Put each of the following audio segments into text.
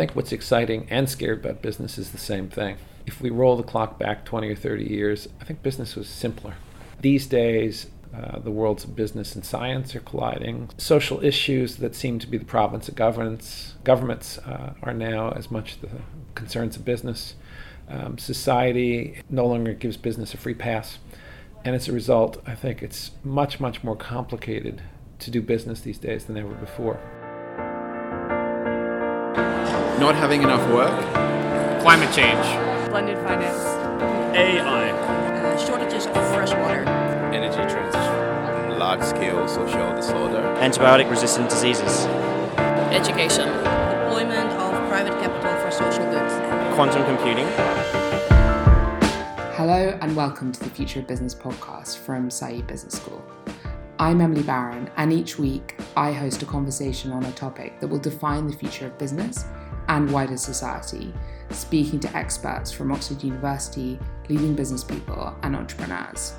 think what's exciting and scary about business is the same thing. If we roll the clock back 20 or 30 years, I think business was simpler. These days, uh, the worlds of business and science are colliding. Social issues that seem to be the province of governments, governments uh, are now as much the concerns of business. Um, society no longer gives business a free pass. And as a result, I think it's much, much more complicated to do business these days than ever before. Not having enough work. Climate change. Blended finance. AI. Uh, shortages of fresh water. Energy transition. Large scale social disorder. Antibiotic resistant diseases. Education. Deployment of private capital for social goods. Quantum computing. Hello and welcome to the Future of Business podcast from Saïd Business School. I'm Emily Barron, and each week I host a conversation on a topic that will define the future of business and wider society, speaking to experts from Oxford University, leading business people, and entrepreneurs.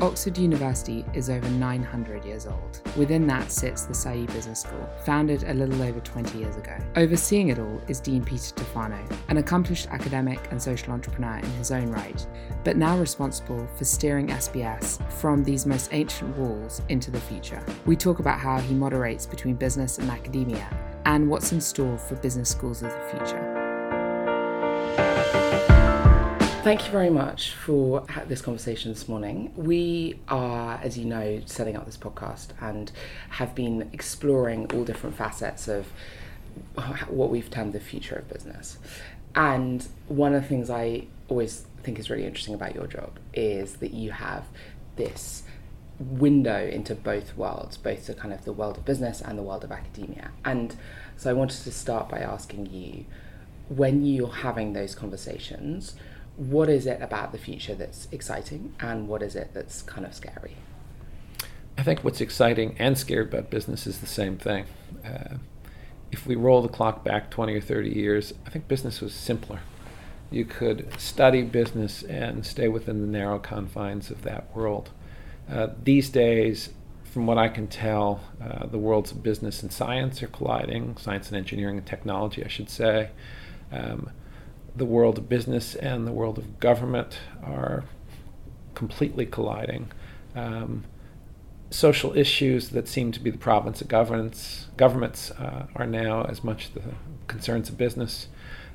Oxford University is over 900 years old. Within that sits the Saïd Business School, founded a little over 20 years ago. Overseeing it all is Dean Peter Tufano, an accomplished academic and social entrepreneur in his own right, but now responsible for steering SBS from these most ancient walls into the future. We talk about how he moderates between business and academia and what's in store for business schools of the future. Thank you very much for this conversation this morning. We are, as you know, setting up this podcast and have been exploring all different facets of what we've termed the future of business. And one of the things I always think is really interesting about your job is that you have this window into both worlds, both the kind of the world of business and the world of academia. And so I wanted to start by asking you when you're having those conversations, what is it about the future that's exciting and what is it that's kind of scary? I think what's exciting and scary about business is the same thing. Uh, if we roll the clock back 20 or 30 years, I think business was simpler. You could study business and stay within the narrow confines of that world. Uh, these days, from what I can tell, uh, the worlds of business and science are colliding, science and engineering and technology, I should say. Um, the world of business and the world of government are completely colliding. Um, social issues that seem to be the province of governments, governments uh, are now as much the concerns of business.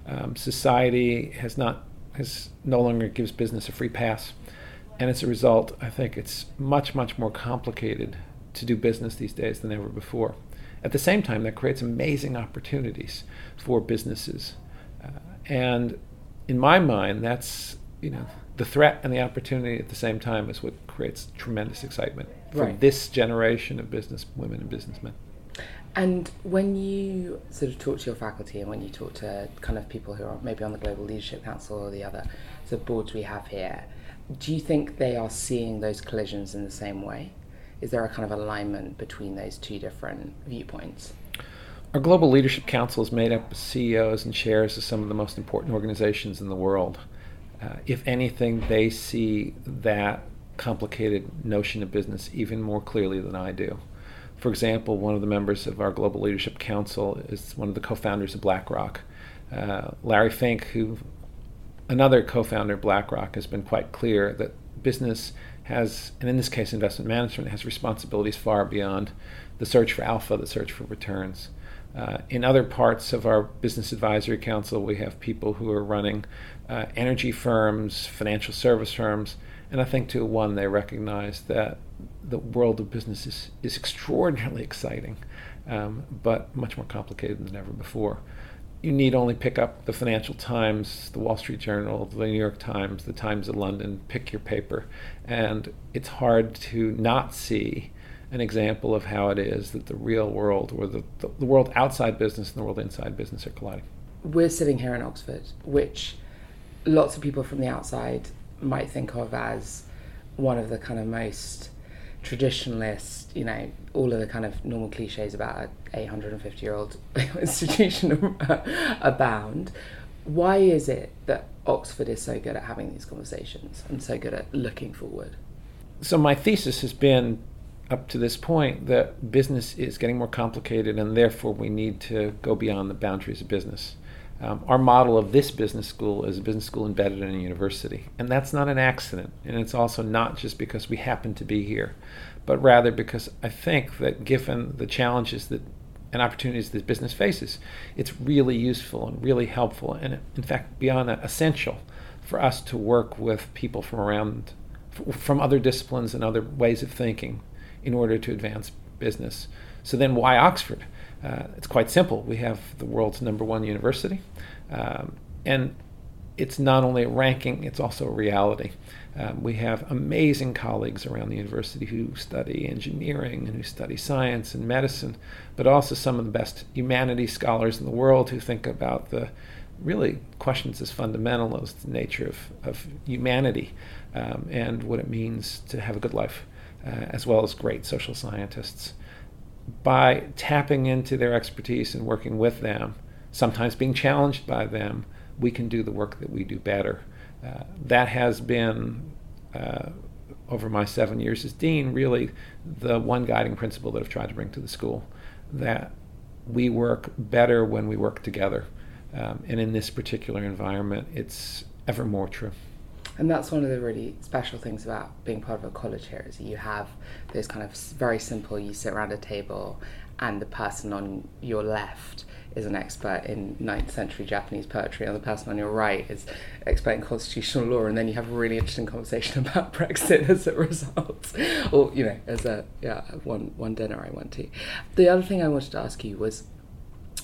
Um, society has not has no longer gives business a free pass, and as a result, I think it's much much more complicated to do business these days than ever before. At the same time, that creates amazing opportunities for businesses and in my mind, that's you know the threat and the opportunity at the same time is what creates tremendous excitement for Right. this generation of business women and businessmen. And when you sort of talk to your faculty and when you talk to kind of people who are maybe on the Global Leadership Council or the other sort of boards we have here, do you think they are seeing those collisions in the same way? Is there a kind of alignment between those two different viewpoints? Our Global Leadership Council is made up of CEOs and chairs of some of the most important organizations in the world. Uh, if anything, they see that complicated notion of business even more clearly than I do. For example, one of the members of our Global Leadership Council is one of the co founders of BlackRock. Uh, Larry Fink, who another co-founder of BlackRock has been quite clear that business has, and in this case investment management, has responsibilities far beyond the search for alpha, the search for returns. Uh, in other parts of our business advisory council, we have people who are running uh, energy firms, financial service firms, and I think to one they recognize that the world of business is, is extraordinarily exciting, um, but much more complicated than ever before. You need only pick up the Financial Times, the Wall Street Journal, the New York Times, the Times of London, pick your paper, and it's hard to not see an example of how it is that the real world, or the, the, the world outside business and the world inside business, are colliding. We're sitting here in Oxford, which lots of people from the outside might think of as one of the kind of most traditionalist, you know, all of the kind of normal cliches about a 850 year old institution abound. Why is it that Oxford is so good at having these conversations and so good at looking forward? So my thesis has been up to this point that business is getting more complicated and therefore we need to go beyond the boundaries of business. Um, our model of this business school is a business school embedded in a university. And that's not an accident. And it's also not just because we happen to be here, but rather because I think that given the challenges that and opportunities that business faces, it's really useful and really helpful, and in fact, beyond that, essential for us to work with people from around, from other disciplines and other ways of thinking in order to advance business. So then, why Oxford? Uh, it's quite simple. We have the world's number one university, um, and it's not only a ranking, it's also a reality. Um, we have amazing colleagues around the university who study engineering and who study science and medicine, but also some of the best humanities scholars in the world who think about the really questions as fundamental as the nature of, of humanity um, and what it means to have a good life, uh, as well as great social scientists. By tapping into their expertise and working with them, sometimes being challenged by them, we can do the work that we do better. Uh, that has been, uh, over my seven years as dean, really the one guiding principle that I've tried to bring to the school that we work better when we work together. Um, and in this particular environment, it's ever more true. And that's one of the really special things about being part of a college here is you have those kind of very simple, you sit around a table and the person on your left is an expert in 9th century Japanese poetry, and the person on your right is expert in constitutional law, and then you have a really interesting conversation about Brexit as a result, or you know, as a yeah one one dinner I went to. The other thing I wanted to ask you was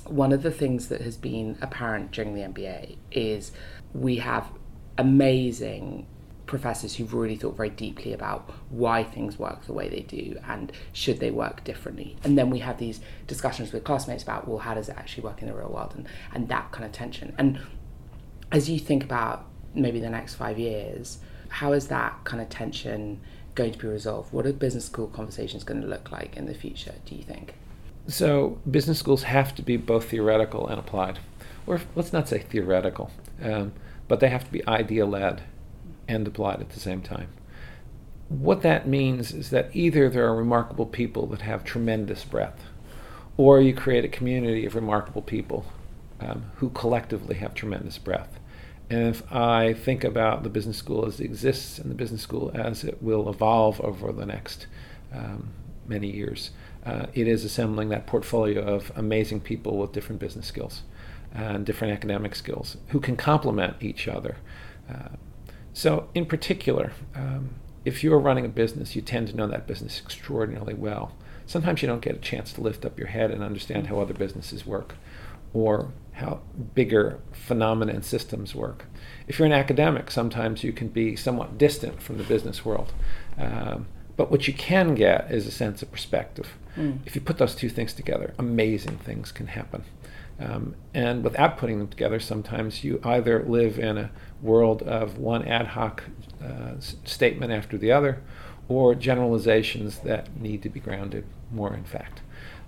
one of the things that has been apparent during the MBA is we have amazing professors who've really thought very deeply about why things work the way they do and should they work differently. And then we have these discussions with classmates about, well, how does it actually work in the real world and, and that kind of tension. And as you think about maybe the next five years, how is that kind of tension going to be resolved? What are business school conversations going to look like in the future, do you think? So, business schools have to be both theoretical and applied. Or let's not say theoretical, um, but they have to be idea led and applied at the same time. What that means is that either there are remarkable people that have tremendous breadth, or you create a community of remarkable people um, who collectively have tremendous breadth. And if I think about the business school as it exists and the business school as it will evolve over the next um, many years, uh, it is assembling that portfolio of amazing people with different business skills and different academic skills who can complement each other. Uh, so, in particular, um, if you're running a business, you tend to know that business extraordinarily well. Sometimes you don't get a chance to lift up your head and understand how other businesses work or how bigger phenomena and systems work. If you're an academic, sometimes you can be somewhat distant from the business world. Um, but what you can get is a sense of perspective. Mm. If you put those two things together, amazing things can happen. Um, and without putting them together, sometimes you either live in a world of one ad hoc uh, statement after the other, or generalizations that need to be grounded more in fact.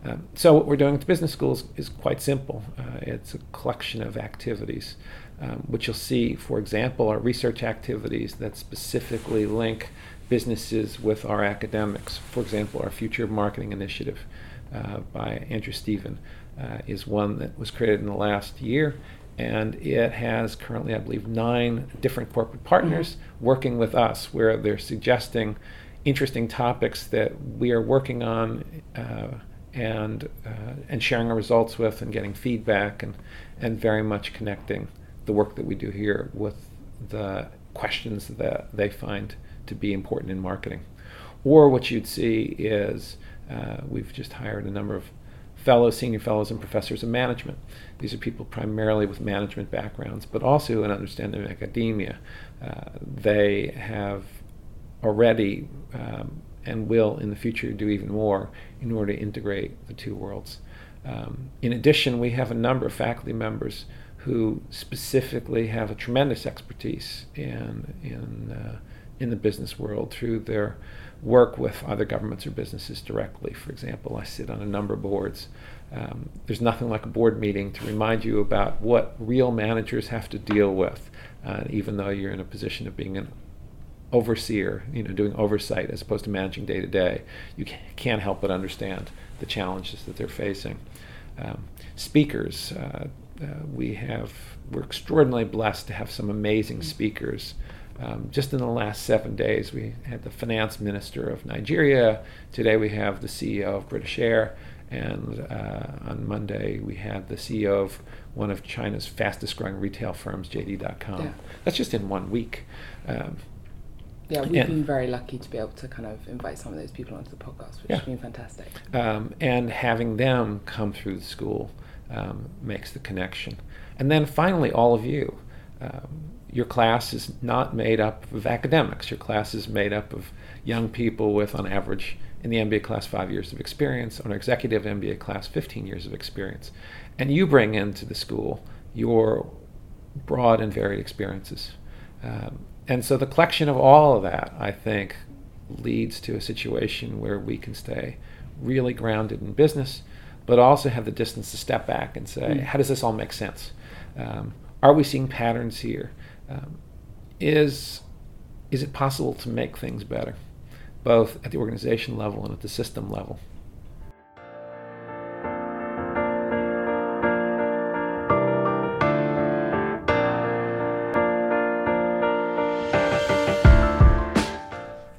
Um, so, what we're doing at the business schools is quite simple. Uh, it's a collection of activities, um, which you'll see, for example, are research activities that specifically link businesses with our academics. For example, our Future Marketing Initiative uh, by Andrew Stephen uh, is one that was created in the last year. And it has currently, I believe, nine different corporate partners mm-hmm. working with us where they're suggesting interesting topics that we are working on uh, and, uh, and sharing our results with and getting feedback and, and very much connecting the work that we do here with the questions that they find to be important in marketing. Or what you'd see is uh, we've just hired a number of fellows, senior fellows, and professors of management. These are people primarily with management backgrounds, but also an understanding of academia. Uh, they have already um, and will in the future do even more in order to integrate the two worlds. Um, in addition, we have a number of faculty members who specifically have a tremendous expertise in in uh, in the business world through their work with other governments or businesses directly. For example, I sit on a number of boards. Um, there's nothing like a board meeting to remind you about what real managers have to deal with, uh, even though you're in a position of being an overseer, you know, doing oversight as opposed to managing day to day, you can't help but understand the challenges that they're facing. Um, speakers, uh, uh, we have we're extraordinarily blessed to have some amazing speakers. Um, just in the last seven days, we had the finance minister of Nigeria. Today, we have the CEO of British Air. And uh, on Monday, we had the CEO of one of China's fastest growing retail firms, JD.com. Yeah. That's just in one week. Um, Yeah, we've Yeah. been very lucky to be able to kind of invite some of those people onto the podcast, which Yeah. has been fantastic. um, and having them come through the school um, makes the connection. And then finally, all of you. Um, your class is not made up of academics. Your class is made up of young people with, on average, in the MBA class, five years of experience, on our executive MBA class, 15 years of experience. And you bring into the school your broad and varied experiences. Um, and so the collection of all of that, I think, leads to a situation where we can stay really grounded in business, but also have the distance to step back and say, how does this all make sense? Um, are we seeing patterns here? Um, is is it possible to make things better, both at the organization level and at the system level?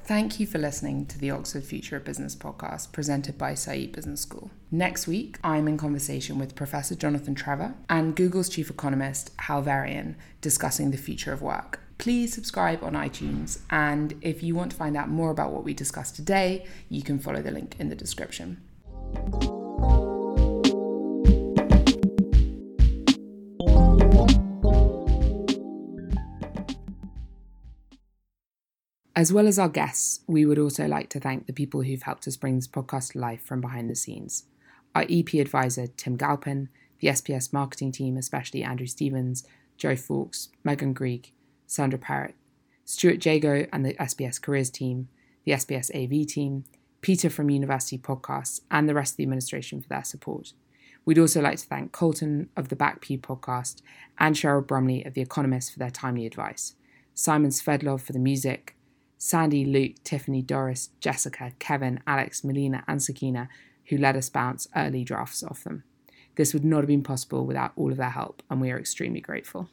Thank you for listening to the Oxford Future of Business podcast presented by Saïd Business School. Next week, I'm in conversation with Professor Jonathan Trevor and Google's chief economist, Hal Varian, discussing the future of work. Please subscribe on iTunes, and if you want to find out more about what we discussed today, you can follow the link in the description. As well as our guests, we would also like to thank the people who've helped us bring this podcast to life from behind the scenes. Our EP advisor, Tim Galpin, the SBS marketing team, especially Andrew Stevens, Joe Fawkes, Megan Grieg, Sandra Parrott, Stuart Jago and the SBS Careers team, the SBS AV team, Peter from University Podcasts, and the rest of the administration for their support. We'd also like to thank Colton of the Back Pew podcast and Cheryl Bromley of The Economist for their timely advice, Simon Svedlov for the music, Sandy, Luke, Tiffany, Doris, Jessica, Kevin, Alex, Melina, and Sakina, who let us bounce early drafts off them. This would not have been possible without all of their help, and we are extremely grateful.